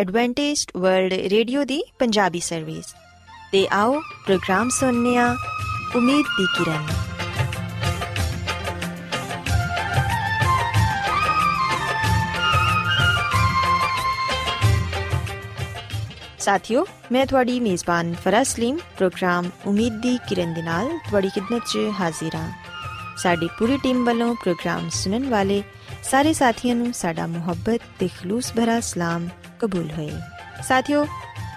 Adventist world radio ਦੀ Punjabi service ਤੇ ਆਓ ਪ੍ਰੋਗਰਾਮ ਸੁਣਨੇ ਆ ਉਮੀਦ ਦੀ ਕਿਰਨ। ਸਾਥਿਓ, ਮੈਂ ਤੁਹਾਡੀ ਮੇਜ਼ਬਾਨ ਫਰਾਜ਼ ਸਲੀਮ, ਪ੍ਰੋਗਰਾਮ ਉਮੀਦ ਦੀ ਕਿਰਨ ਦੇ ਨਾਲ ਤੁਹਾਡੀ ਖidmat 'ਚ ਹਾਜ਼ਰ ਹਾਂ। ਸਾਡੀ ਪੂਰੀ ਟੀਮ ਵੱਲੋਂ ਪ੍ਰੋਗਰਾਮ ਸੁਣਨ ਵਾਲੇ ਸਾਰੇ ਸਾਥੀਆਂ ਨੂੰ ਸਾਡਾ ਮੁਹੱਬਤ ਤੇ ਖਲੂਸ ਭਰਾ ਸਲਾਮ ਕਬੂਲ ਹੋਏ ਸਾਥਿਓ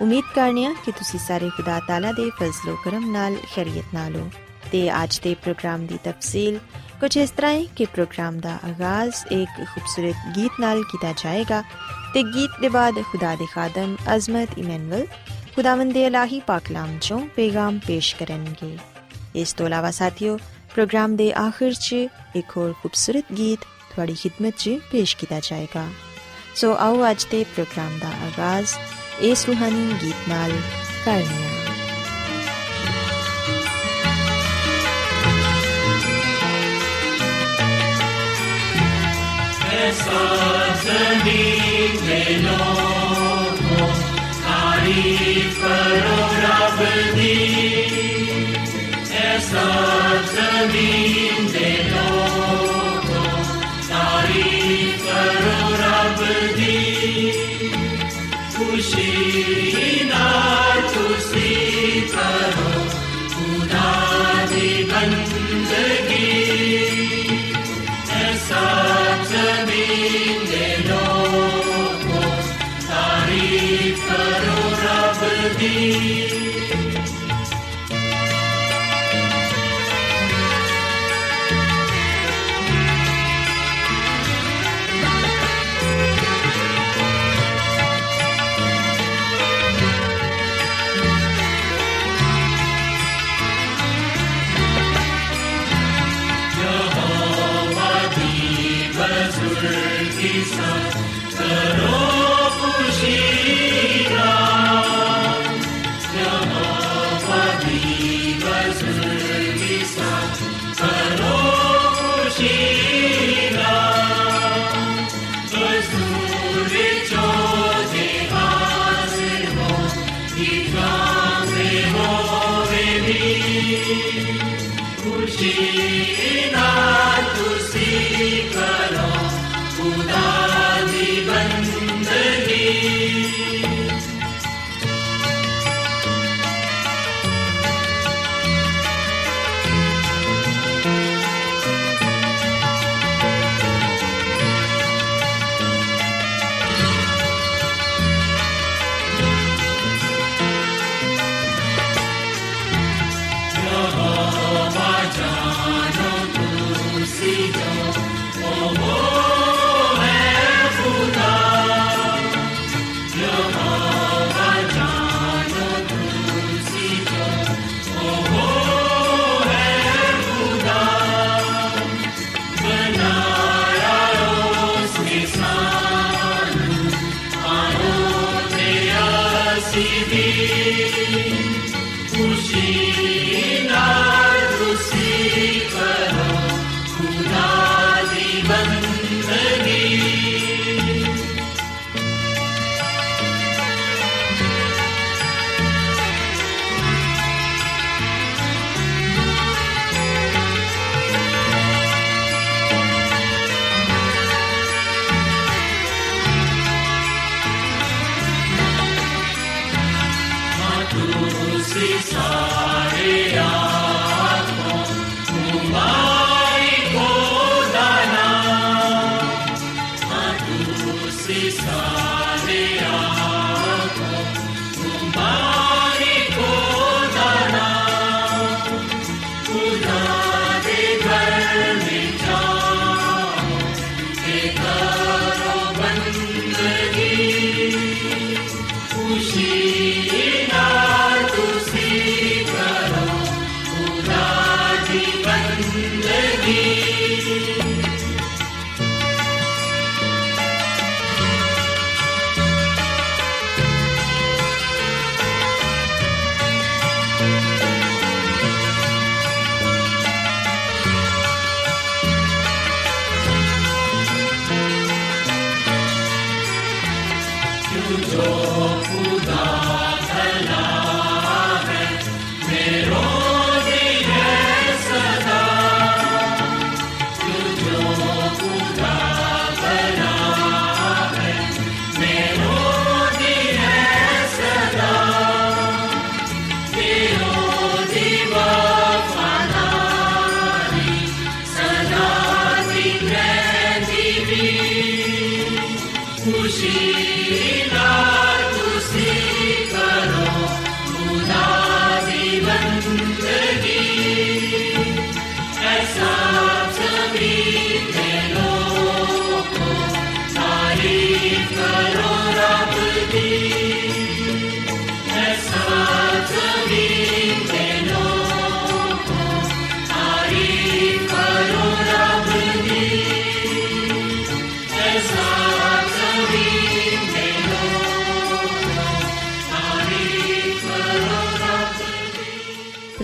ਉਮੀਦ ਕਰਨੀਆ ਕਿ ਤੁਸੀਂ ਸਾਰੇ ਖੁਦਾ ਤਾਲਾ ਦੇ ਫਜ਼ਲੋ ਕਰਮ ਨਾਲ ਖੈਰੀਅਤ ਨਾਲ ਹੋ ਤੇ ਅੱਜ ਦੇ ਪ੍ਰੋਗਰਾਮ ਦੀ ਤਫਸੀਲ ਕੁਝ ਇਸ ਤਰ੍ਹਾਂ ਹੈ ਕਿ ਪ੍ਰੋਗਰਾਮ ਦਾ ਆਗਾਜ਼ ਇੱਕ ਖੂਬਸੂਰਤ ਗੀਤ ਨਾਲ ਕੀਤਾ ਜਾਏਗਾ ਤੇ ਗੀਤ ਦੇ ਬਾਅਦ ਖੁਦਾ ਦੇ ਖਾਦਮ ਅਜ਼ਮਤ ਇਮਨੁਅਲ ਖੁਦਾਵੰਦ ਦੇ ਇਲਾਹੀ ਪਾਕਲਾਮ ਚੋਂ ਪੈਗਾਮ ਪੇਸ਼ ਕਰਨਗੇ ਇਸ ਤੋਂ ਇਲਾਵਾ ਸਾਥਿਓ ਪ੍ਰੋਗਰਾਮ ਦੇ ਆਖਿਰ 'ਚ ਇੱਕ ਹੋਰ ਖੂਬਸੂਰਤ ਗੀਤ ਤੁਹਾਡੀ ਖidmat 'ਚ ਪੇਸ਼ ਕੀਤਾ ਜਾਏਗਾ ਸੋ ਆਓ ਅੱਜ ਦੇ ਪ੍ਰੋਗਰਾਮ ਦਾ ਆਗਾਜ਼ ਇਸ ਰੂਹਾਨੀ ਗੀਤ ਨਾਲ ਕਰਨੇ ਆ ऐसा जमीन में लोगों तारीफ करो रब दी ऐसा जमीन में लोगों ਕਰੋ ਰੱਬ ਦੀ ਖੁਸ਼ੀ ਨਾਲ ਤੁਸੀਂ ਕਰੋ ਖੁਦਾ ਦੀ ਬੰਦਗੀ ਐਸਾ ਜ਼ਮੀਨ ਦੇ ਲੋਕੋ ਤਾਰੀਫ ਕਰੋ ਰੱਬ ਦੀ Yeah.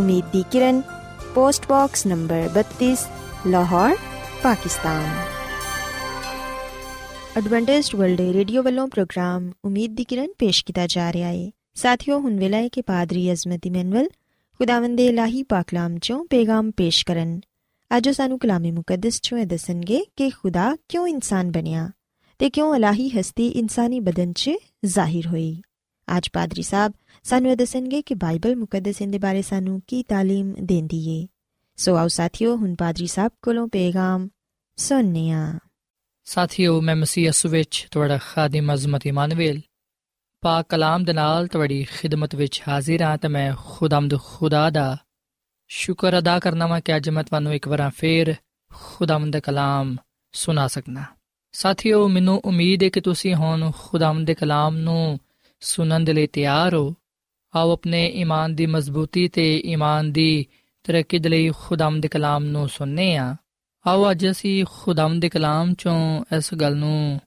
ਉਮੀਦ ਦੀ ਕਿਰਨ post box number 32 Lahore Pakistan Adventist world radio ਵੱਲੋਂ ਪ੍ਰੋਗਰਾਮ ਉਮੀਦ ਦੀ ਕਿਰਨ ਪੇਸ਼ ਕੀਤਾ ਜਾ ਰਿਹਾ ਹੈ ਸਾਥਿਓ ਹੁਣ ਵੇਲਾ ਹੈ ਕਿ ਪਾਦਰੀ ਅਜ਼ਮਤ ਇਮਨੁਅਲ ਖੁਦਾਵੰਦ ਦੇ ਇਲਾਹੀ ਪਾਕਲਾਮ ਚੋਂ ਪੇਗਾਮ ਪੇਸ਼ ਕਰਨ ਅੱਜ ਉਹ ਸਾਨੂੰ ਕਲਾਮੇ ਮੁਕੱਦਸ ਚੋਂ ਇਹ ਦੱਸਣਗੇ ਕਿ ਖੁਦਾ ਕਿਉਂ ਇਨਸਾਨ ਬਣਿਆ ਤੇ ਕਿਉਂ ਇਲਾਹੀ ਹਸਤੀ ਇਨਸਾਨੀ ਬਦਨ 'ਚ ਜ਼ਾਹਿਰ ਹੋਈ ਅੱਜ ਪਾਦਰੀ ਸਾਹਿਬ ਸਾਨੂੰ ਇਹ ਦੱਸਣਗੇ ਕਿ ਬਾਈਬਲ ਮੁਕੱਦਸ ਦੇ ਬਾਰੇ ਸਾਨੂੰ ਕੀ تعلیم ਦਿੰਦੀ ਏ ਸੋ ਆਓ ਸਾਥੀਓ ਹੁਣ ਪਾਦਰੀ ਸਾਹਿਬ ਕੋਲੋਂ ਪੈਗਾਮ ਸੁਣਨੇ ਆ ਸਾਥੀਓ ਮੈਂ ਮਸੀਹ ਯਸੂ ਵਿੱਚ ਤੁਹਾਡਾ ਖਾਦਮ ਅਜ਼ਮਤ ਇਮਾਨੁਅਲ ਪਾਕ ਕਲਾਮ ਦੇ ਨਾਲ ਤੁਹਾਡੀ ਖਿਦਮਤ ਵਿੱਚ ਹਾਜ਼ਰ ਹਾਂ ਤੇ ਮੈਂ ਖੁਦਾਮਦ ਖੁਦਾ ਦਾ ਸ਼ੁਕਰ ਅਦਾ ਕਰਨਾ ਮੈਂ ਕਿ ਅੱਜ ਮੈਂ ਤੁਹਾਨੂੰ ਇੱਕ ਵਾਰ ਫੇਰ ਖੁਦਾਮਦ ਦਾ ਕਲਾਮ ਸੁਣਾ ਸਕਣਾ ਸਾਥੀਓ ਮੈਨੂੰ ਉਮੀਦ ਹੈ ਕਿ ਤੁਸੀਂ ਹੁਣ ਖੁਦਾਮਦ ਦੇ ਕਲਾਮ ਨੂੰ ਸੁਣਨ ਦੇ ਲਈ ਤਿਆਰ ਹੋ ਆਓ ਆਪਣੇ ਈਮਾਨ ਦੀ ਮਜ਼ਬੂਤੀ ਤੇ ਈਮਾਨ ਦੀ ਤਰੱਕੀ ਦੇ ਲਈ ਖੁਦਾਮਦ ਦੇ ਕਲਾਮ ਨੂੰ ਸੁਣਨੇ ਆ ਆਓ ਅੱਜ ਅਸੀਂ ਖੁਦਾਮਦ ਦੇ ਕਲਾਮ ਚੋਂ ਇਸ ਗੱਲ ਨੂੰ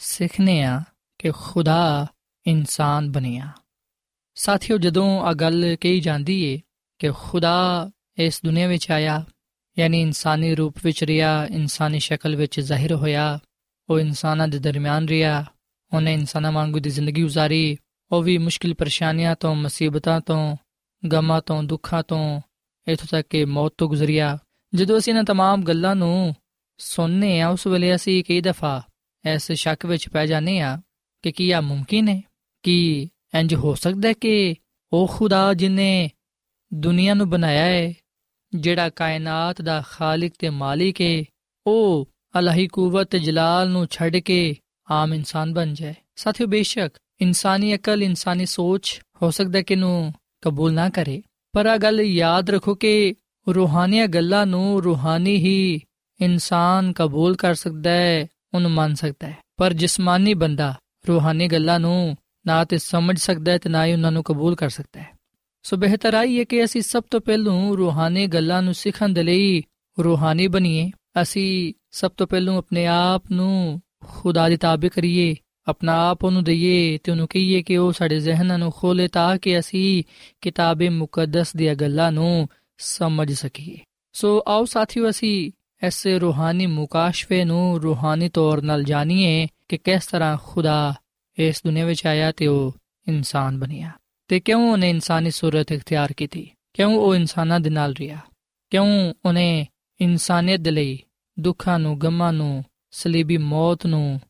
ਸਿੱਖਨੇ ਆ ਕਿ ਖੁਦਾ ਇਨਸਾਨ ਬਣਿਆ ਸਾਥੀਓ ਜਦੋਂ ਆ ਗੱਲ ਕਹੀ ਜਾਂਦੀ ਏ ਕਿ ਖੁਦਾ ਇਸ ਦੁਨੀਆ ਵਿੱਚ ਆਇਆ ਯਾਨੀ ਇਨਸਾਨੀ ਰੂਪ ਵਿੱਚ ਰਿਹਾ ਇਨਸਾਨੀ ਸ਼ਕਲ ਵਿੱਚ ਜ਼ਾਹਿਰ ਹੋਇਆ ਉਹ ਇਨਸਾਨਾਂ ਦੇ ਦਰਮਿਆਨ ਰਿਹਾ ਉਹਨੇ ਇਨਸਾਨਾਂ ਵਾਂਗੂ ਦੀ ਜ਼ਿੰਦਗੀ گزارੀ ਉਹ ਵੀ ਮੁਸ਼ਕਿਲ ਪਰੇਸ਼ਾਨੀਆਂ ਤੋਂ ਮੁਸੀਬਤਾਂ ਤੋਂ ਗਮਾਂ ਤੋਂ ਦੁੱਖਾਂ ਤੋਂ ਇਥੋਂ ਤੱਕ ਕਿ ਮੌਤ ਤੋਂ ਗੁਜ਼ਰਿਆ ਜਦੋਂ ਅਸੀਂ ਇਹਨਾਂ तमाम ਗੱਲਾਂ ਨੂੰ ਸੁਣਨੇ ਆ ਉਸ ਵੇਲੇ ਅਸੀਂ ਕਈ ਦਫਾ ਇਸ ਸ਼ੱਕ ਵਿੱਚ ਪੈ ਜਾਂਦੇ ਆ ਕਿ ਕੀ ਇਹ ਮੁਮਕਿਨ ਹੈ ਕਿ ਇੰਜ ਹੋ ਸਕਦਾ ਹੈ ਕਿ ਉਹ ਖੁਦਾ ਜਿਨੇ ਦੁਨੀਆ ਨੂੰ ਬਣਾਇਆ ਹੈ ਜਿਹੜਾ ਕਾਇਨਾਤ ਦਾ ਖਾਲਕ ਤੇ ਮਾਲਿਕ ਹੈ ਉਹ ਅਲਾਹੀ ਕੂਵਤ ਤੇ ਜਲਾਲ ਨੂੰ ਛੱਡ ਕੇ ਆਮ ਇਨਸਾਨ ਬਣ ਜਾਏ ਸਾਥੀਓ ਬੇਸ਼ੱਕ ਇਨਸਾਨੀ ਅਕਲ, ਇਨਸਾਨੀ ਸੋਚ ਹੋ ਸਕਦਾ ਕਿ ਨੂੰ ਕਬੂਲ ਨਾ ਕਰੇ। ਪਰ ਆ ਗੱਲ ਯਾਦ ਰੱਖੋ ਕਿ ਰੂਹਾਨੀਆਂ ਗੱਲਾਂ ਨੂੰ ਰੂਹਾਨੀ ਹੀ ਇਨਸਾਨ ਕਬੂਲ ਕਰ ਸਕਦਾ ਹੈ, ਉਹਨੂੰ ਮੰਨ ਸਕਦਾ ਹੈ। ਪਰ ਜਿਸਮਾਨੀ ਬੰਦਾ ਰੂਹਾਨੀ ਗੱਲਾਂ ਨੂੰ ਨਾ ਤੇ ਸਮਝ ਸਕਦਾ ਹੈ ਤੇ ਨਾ ਹੀ ਉਹਨਾਂ ਨੂੰ ਕਬੂਲ ਕਰ ਸਕਦਾ ਹੈ। ਸੋ ਬਿਹਤਰ ਆਈ ਹੈ ਕਿ ਅਸੀਂ ਸਭ ਤੋਂ ਪਹਿਲਾਂ ਰੂਹਾਨੀ ਗੱਲਾਂ ਨੂੰ ਸਿੱਖਣ ਦੇ ਲਈ ਰੂਹਾਨੀ ਬਣੀਏ। ਅਸੀਂ ਸਭ ਤੋਂ ਪਹਿਲਾਂ ਆਪਣੇ ਆਪ ਨੂੰ ਖੁਦਾ ਦੇ ਤਾਬੇ ਕਰੀਏ। ਆਪਣਾ ਆਪ ਉਹਨੂੰ ਦਈਏ ਤੇ ਉਹਨੂੰ ਕਹੀਏ ਕਿ ਉਹ ਸਾਡੇ ਜ਼ਿਹਨਾਂ ਨੂੰ ਖੋਲੇ ਤਾਂ ਕਿ ਅਸੀਂ ਕਿਤਾਬੇ ਮੁਕੱਦਸ ਦੀਆਂ ਗੱਲਾਂ ਨੂੰ ਸਮਝ ਸਕੀਏ। ਸੋ ਆਓ ਸਾਥੀਓ, ਅਸੀਂ ਇਸ ਰੂਹਾਨੀ ਮੁਕਾਸ਼ਫੇ ਨੂੰ ਰੂਹਾਨੀ ਤੌਰ ਨਾਲ ਜਾਣੀਏ ਕਿ ਕਿਸ ਤਰ੍ਹਾਂ ਖੁਦਾ ਇਸ ਦੁਨੀਆਂ ਵਿੱਚ ਆਇਆ ਤੇ ਉਹ ਇਨਸਾਨ ਬਣਿਆ। ਤੇ ਕਿਉਂ ਉਹਨੇ ਇਨਸਾਨੀ ਸੂਰਤ ਇਖਤਿਆਰ ਕੀਤੀ? ਕਿਉਂ ਉਹ ਇਨਸਾਨਾਂ ਦੇ ਨਾਲ ਰਿਹਾ? ਕਿਉਂ ਉਹਨੇ ਇਨਸਾਨੀਅਤ ਦੇ ਲਈ ਦੁੱਖਾਂ ਨੂੰ, ਗਮਾਂ ਨੂੰ, ਸਲੀਬੀ ਮੌਤ ਨੂੰ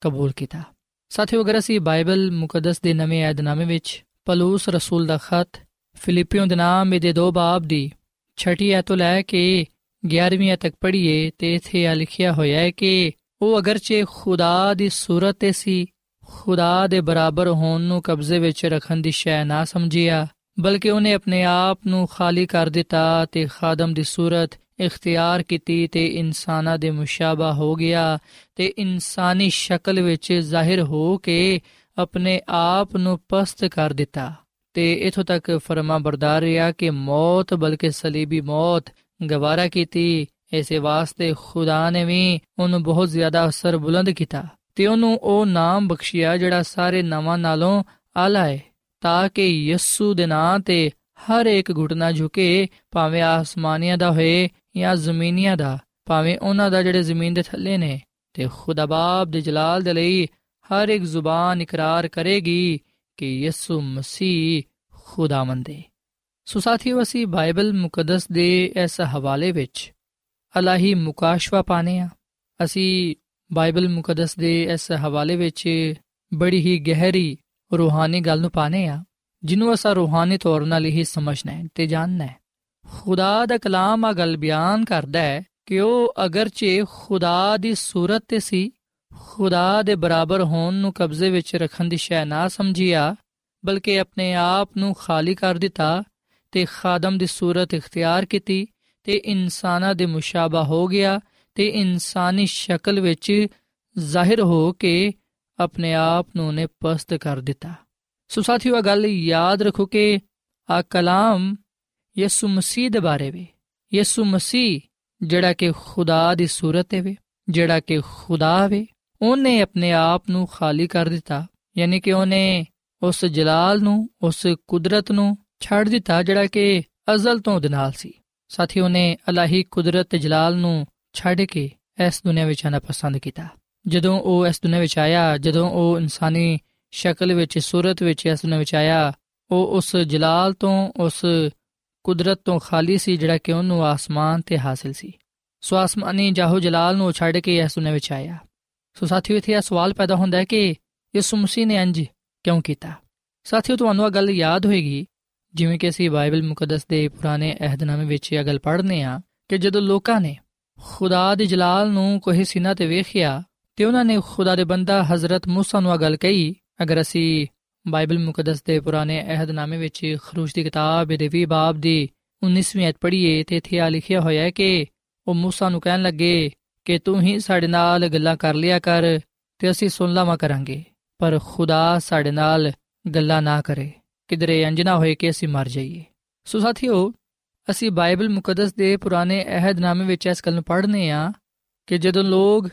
ਕਬੂਲ ਕੀਤਾ? ਸਾਥੀਓ, ਅਗਰ ਅਸੀਂ ਬਾਈਬਲ ਮੁਕੱਦਸ ਦੇ ਨਵੇਂ ਏਧਨਾਮੇ ਵਿੱਚ ਪਲੂਸ ਰਸੂਲ ਦਾ ਖਤ ਫਿਲੀਪੀਓ ਦੇ ਨਾਮ ਦੇ ਦੋ ਬਾਬ ਦੀ ਛਠੀ ਐ ਤੋਂ ਲੈ ਕੇ 11ਵੀਂ ਤੱਕ ਪੜ੍ਹੀਏ ਤੇ ਇਥੇ ਆ ਲਿਖਿਆ ਹੋਇਆ ਹੈ ਕਿ ਉਹ ਅਗਰਚੇ ਖੁਦਾ ਦੀ ਸੂਰਤ ਤੇ ਸੀ, ਖੁਦਾ ਦੇ ਬਰਾਬਰ ਹੋਣ ਨੂੰ ਕਬਜ਼ੇ ਵਿੱਚ ਰੱਖਣ ਦੀ ਸ਼ੈ ਨਾ ਸਮਝਿਆ, ਬਲਕਿ ਉਹਨੇ ਆਪਣੇ ਆਪ ਨੂੰ ਖਾਲੀ ਕਰ ਦਿੱਤਾ ਤੇ ਖਾਦਮ ਦੀ ਸੂਰਤ ਇਖਤਿਆਰ ਕੀਤੀ ਤੇ ਇਨਸਾਨਾਂ ਦੇ ਮੁਸ਼ਾਬਾ ਹੋ ਗਿਆ ਤੇ ਇਨਸਾਨੀ ਸ਼ਕਲ ਵਿੱਚ ਜ਼ਾਹਿਰ ਹੋ ਕੇ ਆਪਣੇ ਆਪ ਨੂੰ ਪਸਤ ਕਰ ਦਿੱਤਾ। ਤੇ ਇਥੋਂ ਤੱਕ ਫਰਮਾ ਬਰਦਾਰ ਰਿਹਾ ਕਿ ਮੌਤ, ਬਲਕਿ ਸਲੀਬੀ ਮੌਤ, ਗਵਾਰਾ ਕੀਤੀ। ਇਸੇ ਵਾਸਤੇ ਖੁਦਾ ਨੇ ਵੀ ਉਹਨੂੰ ਬਹੁਤ ਜ਼ਿਆਦਾ ਅਸਰ ਬੁਲੰਦ ਕੀਤਾ ਤੇ ਉਹਨੂੰ ਉਹ ਨਾਮ ਬਖਸ਼ਿਆ ਜਿਹੜਾ ਸਾਰੇ ਨਾਵਾਂ ਨਾਲੋਂ ਆਲਾ ਹੈ, ਤਾਂ ਕਿ ਯਿਸੂ ਦੇ ਨਾਂ ਤੇ ਹਰ ਇੱਕ ਘੁਟਨਾ ਝੁਕੇ, ਭਾਵੇਂ ਆਸਮਾਨੀਆਂ ਦਾ ਹੋਏ ਜਾਂ ਜ਼ਮੀਨੀਆਂ ਦਾ, ਭਾਵੇਂ ਉਹਨਾਂ ਦਾ ਜਿਹੜੇ ਜ਼ਮੀਨ ਦੇ ਥੱਲੇ ਨੇ, ਤੇ ਖੁਦਾ ਬਾਪ ਦੇ ਜਲਾਲ ਦੇ ਲਈ ਹਰ ਇੱਕ ਜ਼ੁਬਾਨ ਇਕਰਾਰ ਕਰੇਗੀ ਕਿ ਯਿਸੂ ਮਸੀਹ ਖੁਦਾਵੰਦ ਹੈ ਸੋ ਸਾਥੀਓ, ਅਸੀਂ ਬਾਈਬਲ ਮੁਕੱਦਸ ਦੇ ਇਸ ਹਵਾਲੇ ਵਿੱਚ ਅਲਾਹੀ ਮੁਕਾਸ਼ਵਾ ਪਾਣੇ ਆ ਅਸੀਂ ਬਾਈਬਲ ਮੁਕੱਦਸ ਦੇ ਇਸ ਹਵਾਲੇ ਵਿੱਚ ਬੜੀ ਹੀ ਗਹਿਰੀ ਰੂਹਾਨੀ ਗੱਲ ਨੂੰ ਪਾਣੇ ਆ ਜਿਹਨੂੰ ਅਸਾਂ ਰੂਹਾਨੀ ਤੌਰ ਨਾਲ ਹੀ ਸਮਝਣਾ ਹੈ ਤੇ ਜਾਣਨਾ ਹੈ। ਖੁਦਾ ਦਾ ਕਲਾਮ ਆ ਗੱਲ ਬਿਆਨ ਕਰਦਾ ਹੈ ਕਿ ਉਹ ਅਗਰਚੇ ਖੁਦਾ ਦੀ ਸੂਰਤ ਤੇ ਸੀ, ਖੁਦਾ ਦੇ ਬਰਾਬਰ ਹੋਣ ਨੂੰ ਕਬਜ਼ੇ ਵਿੱਚ ਰੱਖਣ ਦੀ ਸ਼ੈ ਨਾ ਸਮਝਿਆ, ਬਲਕਿ ਆਪਣੇ ਆਪ ਨੂੰ ਖਾਲੀ ਕਰ ਦਿੱਤਾ ਤੇ ਖਾਦਮ ਦੀ ਸੂਰਤ ਇਖਤਿਆਰ ਕੀਤੀ ਤੇ ਇਨਸਾਨਾਂ ਦੇ ਮੁਸ਼ਾਬਾ ਹੋ ਗਿਆ ਤੇ ਇਨਸਾਨੀ ਸ਼ਕਲ ਵਿੱਚ ਜ਼ਾਹਿਰ ਹੋ ਕੇ ਆਪਣੇ ਆਪ ਨੂੰ ਨੇ ਪਸਤ ਕਰ ਦਿੱਤਾ। ਸੋ ਸਾਥੀਓ ਇਹ ਗੱਲ ਯਾਦ ਰੱਖੋ ਕਿ ਆ ਕਲਾਮ ਯਿਸੂ ਮਸੀਹ ਦੇ ਬਾਰੇ ਵਿੱਚ ਯਿਸੂ ਮਸੀਹ, ਜਿਹੜਾ ਕਿ ਖੁਦਾ ਦੀ ਸੂਰਤ ਹੈ ਵੇ, ਜਿਹੜਾ ਕਿ ਖੁਦਾ ਵੇ, ਉਹਨੇ ਆਪਣੇ ਆਪ ਨੂੰ ਖਾਲੀ ਕਰ ਦਿੱਤਾ। ਯਾਨੀ ਕਿ ਉਹਨੇ ਉਸ ਜਲਾਲ ਨੂੰ, ਉਸ ਕੁਦਰਤ ਨੂੰ ਛੱਡ ਦਿੱਤਾ, ਜਿਹੜਾ ਕਿ ਅਜ਼ਲ ਤੋਂ ਉਹਦੇ ਨਾਲ ਸੀ। ਸਾਥੀਓ ਨੇ ਅਲਾਹੀ ਕੁਦਰਤ ਤੇ ਜਲਾਲ ਨੂੰ ਛੱਡ ਕੇ ਇਸ ਦੁਨੀਆਂ ਵਿੱਚ ਆਣਾ ਪਸੰਦ ਕੀਤਾ। ਜਦੋਂ ਉਹ ਇਸ ਦੁਨੀਆਂ ਵਿੱਚ ਆਇਆ, ਜਦੋਂ ਉਹ ਇਨਸਾਨੀ ਸ਼ਕਲ ਵਿੱਚ, ਸੂਰਤ ਵਿੱਚ ਇਸ ਦੁਨੀਆਂ ਵਿੱਚ ਆਇਆ, ਉਹ ਉਸ ਜਲਾਲ ਤੋਂ, ਉਸ ਕੁਦਰਤ ਤੋਂ ਖਾਲੀ ਸੀ ਜਿਹੜਾ ਕਿ ਉਹਨੂੰ ਆਸਮਾਨ ਤੇ ਹਾਸਿਲ ਸੀ ਸੋ ਆਸਮਾਨੀ ਜਾਹੋ ਜਲਾਲ ਨੂੰ ਛੱਡ ਕੇ ਇਸ ਦੁਨੀਆਂ ਵਿੱਚ ਆਇਆ ਸੋ ਸਾਥੀਓ ਇੱਥੇ ਇਹ ਸਵਾਲ ਪੈਦਾ ਹੁੰਦਾ ਹੈ ਕਿ ਯਿਸੂ ਮਸੀਹ ਨੇ ਇੰਜ ਕਿਉਂ ਕੀਤਾ ਸਾਥੀਓ ਤੁਹਾਨੂੰ ਇਹ ਗੱਲ ਯਾਦ ਹੋਏਗੀ ਜਿਵੇਂ ਕਿ ਅਸੀਂ ਬਾਈਬਲ ਮੁਕੱਦਸ ਦੇ ਪੁਰਾਣੇ ਅਹਿਦਨਾਮੇ ਵਿੱਚ ਇਹ ਗੱਲ ਪੜ੍ਹਨੇ ਆ ਕਿ ਜਦੋਂ ਲੋਕਾਂ ਨੇ ਖੁਦਾ ਦੇ ਜਲਾਲ ਨੂੰ ਕੋਈ ਸੀਨਾ ਤੇ ਵੇਖਿਆ ਤੇ ਉਹਨਾਂ ਨੇ ਖੁਦਾ ਦੇ ਬੰਦਾ ਹਜ਼ਰਤ موسی ਨੂੰ ਇਹ ਗੱਲ ਕਹੀ ਅਗਰ ਅਸੀਂ ਬਾਈਬਲ ਮੁਕੱਦਸ ਦੇ ਪੁਰਾਣੇ ਅਹਿਦਨਾਮੇ ਵਿੱਚ ਖਰੂਜ ਦੀ ਕਿਤਾਬ ਦੇ 20 ਬਾਬ ਦੀ 19ਵੀਂ ਅਧ ਪੜ੍ਹੀਏ ਤੇ ਇੱਥੇ ਆ ਲਿਖਿਆ ਹੋਇਆ ਹੈ ਕਿ ਉਹ موسی ਨੂੰ ਕਹਿਣ ਲੱਗੇ ਕਿ ਤੂੰ ਹੀ ਸਾਡੇ ਨਾਲ ਗੱਲਾਂ ਕਰ ਲਿਆ ਕਰ ਤੇ ਅਸੀਂ ਸੁਣ ਲਾਵਾਂ ਕਰਾਂਗੇ ਪਰ ਖੁਦਾ ਸਾਡੇ ਨਾਲ ਗੱਲਾਂ ਨਾ ਕਰੇ ਕਿਧਰੇ ਇੰਜ ਨਾ ਹੋਏ ਕਿ ਅਸੀਂ ਮਰ ਜਾਈਏ ਸੋ ਸਾਥੀਓ ਅਸੀਂ ਬਾਈਬਲ ਮੁਕੱਦਸ ਦੇ ਪੁਰਾਣੇ ਅਹਿਦਨਾਮੇ ਵਿੱਚ ਇਸ ਗੱਲ ਨੂੰ ਪੜ੍ਹਨੇ ਆ ਕਿ ਜਦੋਂ ਲੋਕ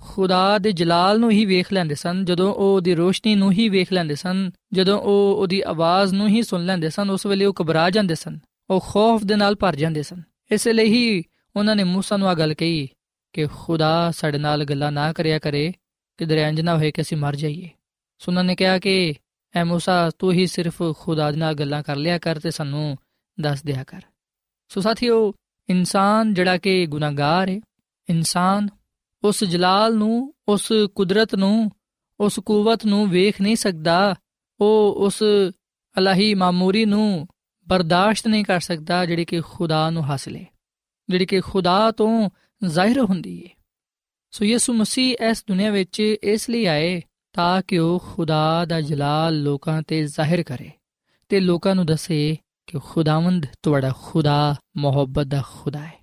ਖੁਦਾ ਦੇ ਜਲਾਲ ਨੂੰ ਹੀ ਵੇਖ ਲੈਂਦੇ ਸਨ ਜਦੋਂ ਉਹ ਉਹਦੀ ਰੋਸ਼ਨੀ ਨੂੰ ਹੀ ਵੇਖ ਲੈਂਦੇ ਸਨ ਜਦੋਂ ਉਹ ਉਹਦੀ ਆਵਾਜ਼ ਨੂੰ ਹੀ ਸੁਣ ਲੈਂਦੇ ਸਨ ਉਸ ਵੇਲੇ ਉਹ ਘਬਰਾ ਜਾਂਦੇ ਸਨ ਉਹ ਖੌਫ ਦੇ ਨਾਲ ਭਰ ਜਾਂਦੇ ਸਨ ਇਸ ਲਈ ਹੀ ਉਹਨਾਂ ਨੇ موسی ਨੂੰ ਆ ਗੱਲ ਕਹੀ ਕਿ ਖੁਦਾ ਸਾਡੇ ਨਾਲ ਗੱਲਾਂ ਨਾ ਕਰਿਆ ਕਰੇ ਕਿਧਰੇ ਇੰਜ ਨਾ ਹੋਏ ਕਿ ਅਸੀਂ ਮਰ ਜਾਈਏ ਸੋ ਉਹਨਾਂ ਨੇ ਕਿਹਾ ਕਿ ਐ موسی ਤੂੰ ਹੀ ਸਿਰਫ ਖੁਦਾ ਦੇ ਨਾਲ ਗੱਲਾਂ ਕਰ ਲਿਆ ਕਰ ਤੇ ਸਾਨੂੰ ਦੱਸ ਦਿਆ ਕਰ ਸੋ ਸਾਥੀਓ ਇਨਸਾਨ ਜਿਹੜਾ ਕਿ ਗੁਨਾਹਗਾਰ ਹੈ ਇਨਸਾਨ ਉਸ ਜਲਾਲ ਨੂੰ, ਉਸ ਕੁਦਰਤ ਨੂੰ, ਉਸ ਕੂਵਤ ਨੂੰ ਵੇਖ ਨਹੀਂ ਸਕਦਾ, ਉਹ ਉਸ ਅਲਾਹੀ ਮਾਮੂਰੀ ਨੂੰ ਬਰਦਾਸ਼ਤ ਨਹੀਂ ਕਰ ਸਕਦਾ ਜਿਹੜੀ ਕਿ ਖੁਦਾ ਨੂੰ ਹਾਸਲ ਹੈ ਜਿਹੜੀ ਕਿ ਖੁਦਾ ਤੋਂ ਜ਼ਾਹਿਰ ਹੁੰਦੀ ਹੈ ਸੋ ਯਿਸੂ ਮਸੀਹ ਇਸ ਦੁਨੀਆ ਵਿੱਚ ਇਸ ਲਈ ਆਏ ਤਾਂ ਕਿ ਉਹ ਖੁਦਾ ਦਾ ਜਲਾਲ ਲੋਕਾਂ ਤੇ ਜ਼ਾਹਿਰ ਕਰੇ ਤੇ ਲੋਕਾਂ ਨੂੰ ਦੱਸੇ ਕਿ ਖੁਦਾਵੰਦ ਤੁਹਾਡਾ ਖੁਦਾ, ਮੁਹੱਬਤ ਦਾ ਖੁਦਾ ਹੈ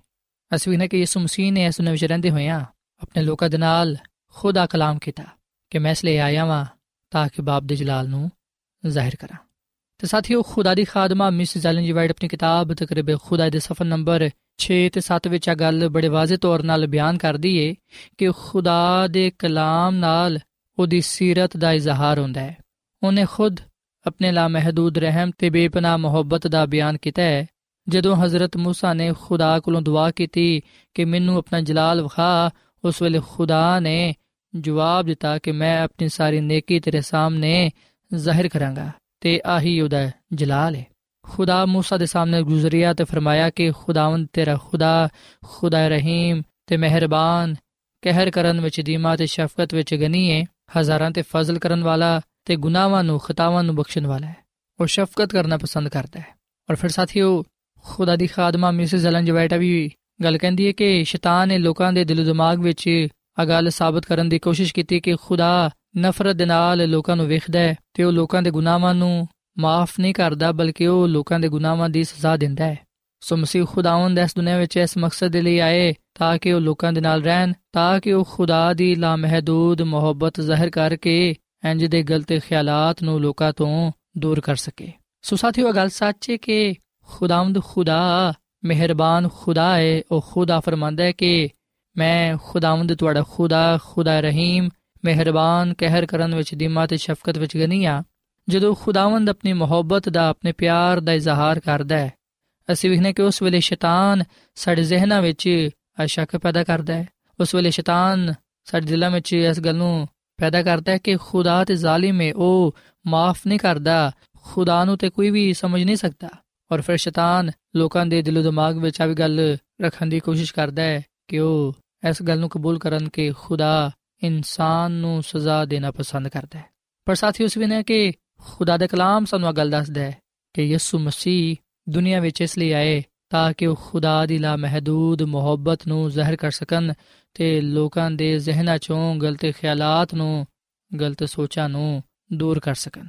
ਅਸੀਂ ਵੀ ਨਾ ਕਿ ਯਿਸੂ ਮਸੀਹ ਨੇ ਇਸ ਦੁਨੀਆ ਵਿੱਚ ਰਹਿੰਦੇ ਹੋਇਆਂ ਆਪਣੇ ਲੋਕਾਂ ਦੇ ਨਾਲ ਖੁਦਾ ਕਲਾਮ ਕੀਤਾ ਕਿ ਮੈਂ ਇਸ ਲਈ ਆਇਆ ਵਾਂ ਤਾਂ ਕਿ ਬਾਪ ਦੇ ਜਲਾਲ ਨੂੰ ਜ਼ਾਹਿਰ ਕਰਾਂ ਤੇ ਸਾਥੀਓ ਖੁਦਾ ਦੀ ਖਾਦਮਾ ਮਿਸ ਜ਼ੈਲਨ ਜੀ ਵਾਈਟ ਆਪਣੀ ਕਿਤਾਬ ਤਕਰੀਬ ਖੁਦਾ ਦੇ ਸਫਰ ਨੰਬਰ 6 ਤੇ 7 ਵਿੱਚ ਆ ਗੱਲ ਬੜੇ ਵਾਜ਼ਿਹ ਤੌਰ ਨਾਲ ਬਿਆਨ ਕਰਦੀ ਏ ਕਿ ਖੁਦਾ ਦੇ ਕਲਾਮ ਨਾਲ ਉਹਦੀ ਸੀਰਤ ਦਾ ਇਜ਼ਹਾਰ ਹੁੰਦਾ ਹੈ ਉਹਨੇ ਖੁਦ ਆਪਣੇ ਲਾ ਮਹਦੂਦ ਰਹਿਮ ਤੇ ਬੇਪਨਾਹ ਮੁਹੱਬਤ ਦਾ ਬਿਆਨ ਕੀਤਾ ਹੈ ਜਦੋਂ ਹਜ਼ਰਤ موسی ਨੇ ਖੁਦਾ ਕੋਲੋਂ ਦੁਆ ਕੀਤੀ ਕਿ ਮੈਨੂੰ ਆਪਣਾ ਜਲਾਲ ਵਿਖਾ ਉਸ ਵੇਲੇ ਖੁਦਾ ਨੇ ਜਵਾਬ ਦਿੱਤਾ ਕਿ ਮੈਂ ਆਪਣੀ ਸਾਰੀ ਨੇਕੀ ਤੇਰੇ ਸਾਹਮਣੇ ਜ਼ਾਹਿਰ ਕਰਾਂਗਾ ਤੇ ਆਹੀ ਉਹਦਾ ਜਲਾਲ ਹੈ ਖੁਦਾ موسی ਦੇ ਸਾਹਮਣੇ ਗੁਜ਼ਰਿਆ ਤੇ ਫਰਮਾਇਆ ਕਿ ਖੁਦਾਵੰਦ ਤੇਰਾ ਖੁਦਾ ਖੁਦਾ ਰਹੀਮ ਤੇ ਮਿਹਰਬਾਨ ਕਹਿਰ ਕਰਨ ਵਿੱਚ ਦੀਮਾ ਤੇ ਸ਼ਫਕਤ ਵਿੱਚ ਗਨੀ ਹੈ ਹਜ਼ਾਰਾਂ ਤੇ ਫਜ਼ਲ ਕਰਨ ਵਾਲਾ ਤੇ ਗੁਨਾਹਾਂ ਨੂੰ ਖਤਾਵਾਂ ਨੂੰ ਬਖਸ਼ਣ ਵਾਲਾ ਹੈ ਉਹ ਸ਼ਫਕਤ ਕਰਨਾ ਪਸੰਦ ਕਰਦਾ ਹੈ ਔਰ ਫਿਰ ਸਾਥੀਓ ਖੁਦਾ ਦੀ ਖਾਦਮਾ ਮਿਸਿਸ ਐਲਨ ਜਵਾਈਟਾ ਵੀ ਗੱਲ ਕਹਿੰਦੀ ਹੈ ਕਿ ਸ਼ੈਤਾਨ ਨੇ ਲੋਕਾਂ ਦੇ ਦਿਲ ਦਿਮਾਗ ਵਿੱਚ ਆ ਗੱਲ ਸਾਬਤ ਕਰਨ ਦੀ ਕੋਸ਼ਿਸ਼ ਕੀਤੀ ਕਿ ਖੁਦਾ ਨਫ਼ਰਤ ਦੇ ਨਾਲ ਲੋਕਾਂ ਨੂੰ ਵੇਖਦਾ ਹੈ ਤੇ ਉਹ ਲੋਕਾਂ ਦੇ ਗੁਨਾਹਾਂ ਨੂੰ ਮਾਫ ਨਹੀਂ ਕਰਦਾ, ਬਲਕਿ ਉਹ ਲੋਕਾਂ ਦੇ ਗੁਨਾਹਾਂ ਦੀ ਸਜ਼ਾ ਦਿੰਦਾ ਹੈ। ਸੋ ਮਸੀਹ ਖੁਦਾਵੰਦ ਇਸ ਦੁਨੀਆਂ ਵਿੱਚ ਇਸ ਮਕਸਦ ਦੇ ਲਈ ਆਏ ਤਾਂ ਕਿ ਉਹ ਲੋਕਾਂ ਦੇ ਨਾਲ ਰਹਿਣ, ਤਾਂ ਕਿ ਉਹ ਖੁਦਾ ਦੀ ਲਾਮਹਦੂਦ ਮੁਹੱਬਤ ਜ਼ਾਹਿਰ ਕਰਕੇ ਇੰਜ ਦੇ ਗਲਤ ਖਿਆਲਾਤ ਨੂੰ ਲੋਕਾਂ ਤੋਂ ਦੂਰ ਕਰ ਸਕੇ। ਸੋ ਸਾਥੀਓ ਗੱਲ ਸੱਚ ਹੈ ਕਿ ਖੁਦਾਵੰਦ ਖੁਦਾ ਮਿਹਰਬਾਨ ਖੁਦਾ ਹੈ ਉਹ ਖੁਦਾ ਫਰਮਾਂਦਾ ਹੈ ਕਿ ਮੈਂ ਖੁਦਾਵੰਦ ਤੁਹਾਡਾ ਖੁਦਾ ਖੁਦਾ ਰਹੀਮ, ਮਿਹਰਬਾਨ ਕਹਿਰ ਕਰਨ ਵਿੱਚ, ਦਿਮਾ ਤੇ ਸ਼ਫਕਤ ਵਿੱਚ ਗਨੀ ਆ। ਜਦੋਂ ਖੁਦਾਵੰਦ ਆਪਣੀ ਮੁਹੱਬਤ ਦਾ, ਆਪਣੇ ਪਿਆਰ ਦਾ ਇਜ਼ਹਾਰ ਕਰਦਾ ਹੈ ਅਸੀਂ ਵਿਖਨੇ ਕਿ ਉਸ ਵੇਲੇ ਸ਼ੈਤਾਨ ਸਾਡੇ ਜ਼ਿਹਨਾਂ ਵਿੱਚ ਸ਼ੱਕ ਪੈਦਾ ਕਰਦਾ ਹੈ ਉਸ ਵੇਲੇ ਸ਼ੈਤਾਨ ਸਾਡੇ ਦਿਲਾਂ ਵਿੱਚ ਇਸ ਗੱਲ ਨੂੰ ਪੈਦਾ ਕਰਦਾ ਹੈ ਕਿ ਖੁਦਾ ਤੇ ਜ਼ਾਲਿਮ ਹੈ ਉਹ ਮਾਫ ਨਹੀਂ ਕਰਦਾ, ਖੁਦਾ ਨੂੰ ਤੇ ਕੋਈ ਵੀ ਸਮਝ ਨਹੀਂ ਸਕਦਾ। ਔਰ ਫਿਰ ਸ਼ੈਤਾਨ ਲੋਕਾਂ ਦੇ ਦਿਲੋ ਦਿਮਾਗ ਵਿੱਚ ਆ ਵੀ ਗੱਲ ਰੱਖਣ ਦੀ ਕੋਸ਼ਿਸ਼ ਕਰਦਾ ਹੈ ਕਿ ਉਹ ਇਸ ਗੱਲ ਨੂੰ ਕਬੂਲ ਕਰਨ ਕਿ ਖੁਦਾ ਇਨਸਾਨ ਨੂੰ ਸਜ਼ਾ ਦੇਣਾ ਪਸੰਦ ਕਰਦਾ ਹੈ। ਪਰ ਸਾਥੀ ਉਸ ਵੀ ਨੇ ਕਿ ਖੁਦਾ ਦਾ ਕਲਾਮ ਸਾਨੂੰ ਇਹ ਗੱਲ ਦੱਸਦਾ ਹੈ ਕਿ ਯਿਸੂ ਮਸੀਹ ਦੁਨੀਆ ਵਿੱਚ ਇਸ ਲਈ ਆਏ ਤਾਂ ਕਿ ਉਹ ਖੁਦਾ ਦੀ ਲਾ ਮਹਦੂਦ ਮੁਹੱਬਤ ਨੂੰ ਜ਼ਾਹਿਰ ਕਰ ਸਕਣ ਤੇ ਲੋਕਾਂ ਦੇ ਜ਼ਿਹਨਾਂ ਚੋਂ ਗਲਤ ਖਿਆਲਾਤ ਨੂੰ, ਗਲਤ ਸੋਚਾਂ ਨੂੰ ਦੂਰ ਕਰ ਸਕਣ।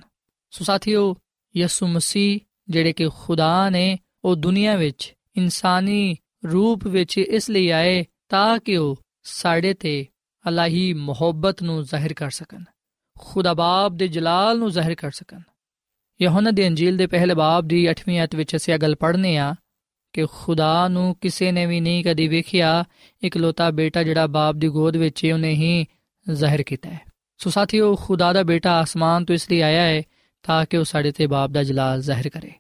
ਸੋ ਸਾਥੀਓ, ਯਿਸੂ ਮਸੀਹ ਜਿਹੜੇ ਕਿ ਖੁਦਾ ਨੇ ਉਹ ਦੁਨੀਆ ਵਿੱਚ ਇਨਸਾਨੀ ਰੂਪ ਵਿੱਚ ਇਸ ਲਈ ਆਏ ਤਾਂ ਕਿ ਉਹ ਸਾਡੇ ਤੇ ਅਲਾਹੀ ਮੁਹੱਬਤ ਨੂੰ ਜ਼ਾਹਿਰ ਕਰ ਸਕਣ, ਖੁਦਾ ਬਾਪ ਦੇ ਜਲਾਲ ਨੂੰ ਜ਼ਾਹਿਰ ਕਰ ਸਕਣ। ਯਹੋਨਾ ਦੀ ਅੰਜੀਲ ਦੇ ਪਹਿਲੇ ਬਾਬ ਦੀ 8ਵੀਂ ਆਇਤ ਵਿੱਚ ਅਸੀਂ ਇਹ ਗੱਲ ਪੜ੍ਹਨੇ ਆ ਕਿ ਖੁਦਾ ਨੂੰ ਕਿਸੇ ਨੇ ਵੀ ਨਹੀਂ ਕਦੀ ਵੇਖਿਆ, ਇਕਲੌਤਾ ਬੇਟਾ ਜਿਹੜਾ ਬਾਪ ਦੀ ਗੋਦ ਵਿੱਚ ਹੈ, ਉਹਨੇ ਹੀ ਜ਼ਾਹਿਰ ਕੀਤਾ ਹੈ। ਸੋ ਸਾਥੀਓ, ਖੁਦਾ ਦਾ ਬੇਟਾ ਆਸਮਾਨ ਤੋਂ ਇਸ ਲਈ ਆਇਆ ਹੈ ਤਾਂ ਕਿ ਉਹ ਸਾਡੇ ਤੇ ਬਾਪ ਦਾ ਜਲਾਲ ਜ਼ਾਹਿਰ ਕਰੇ।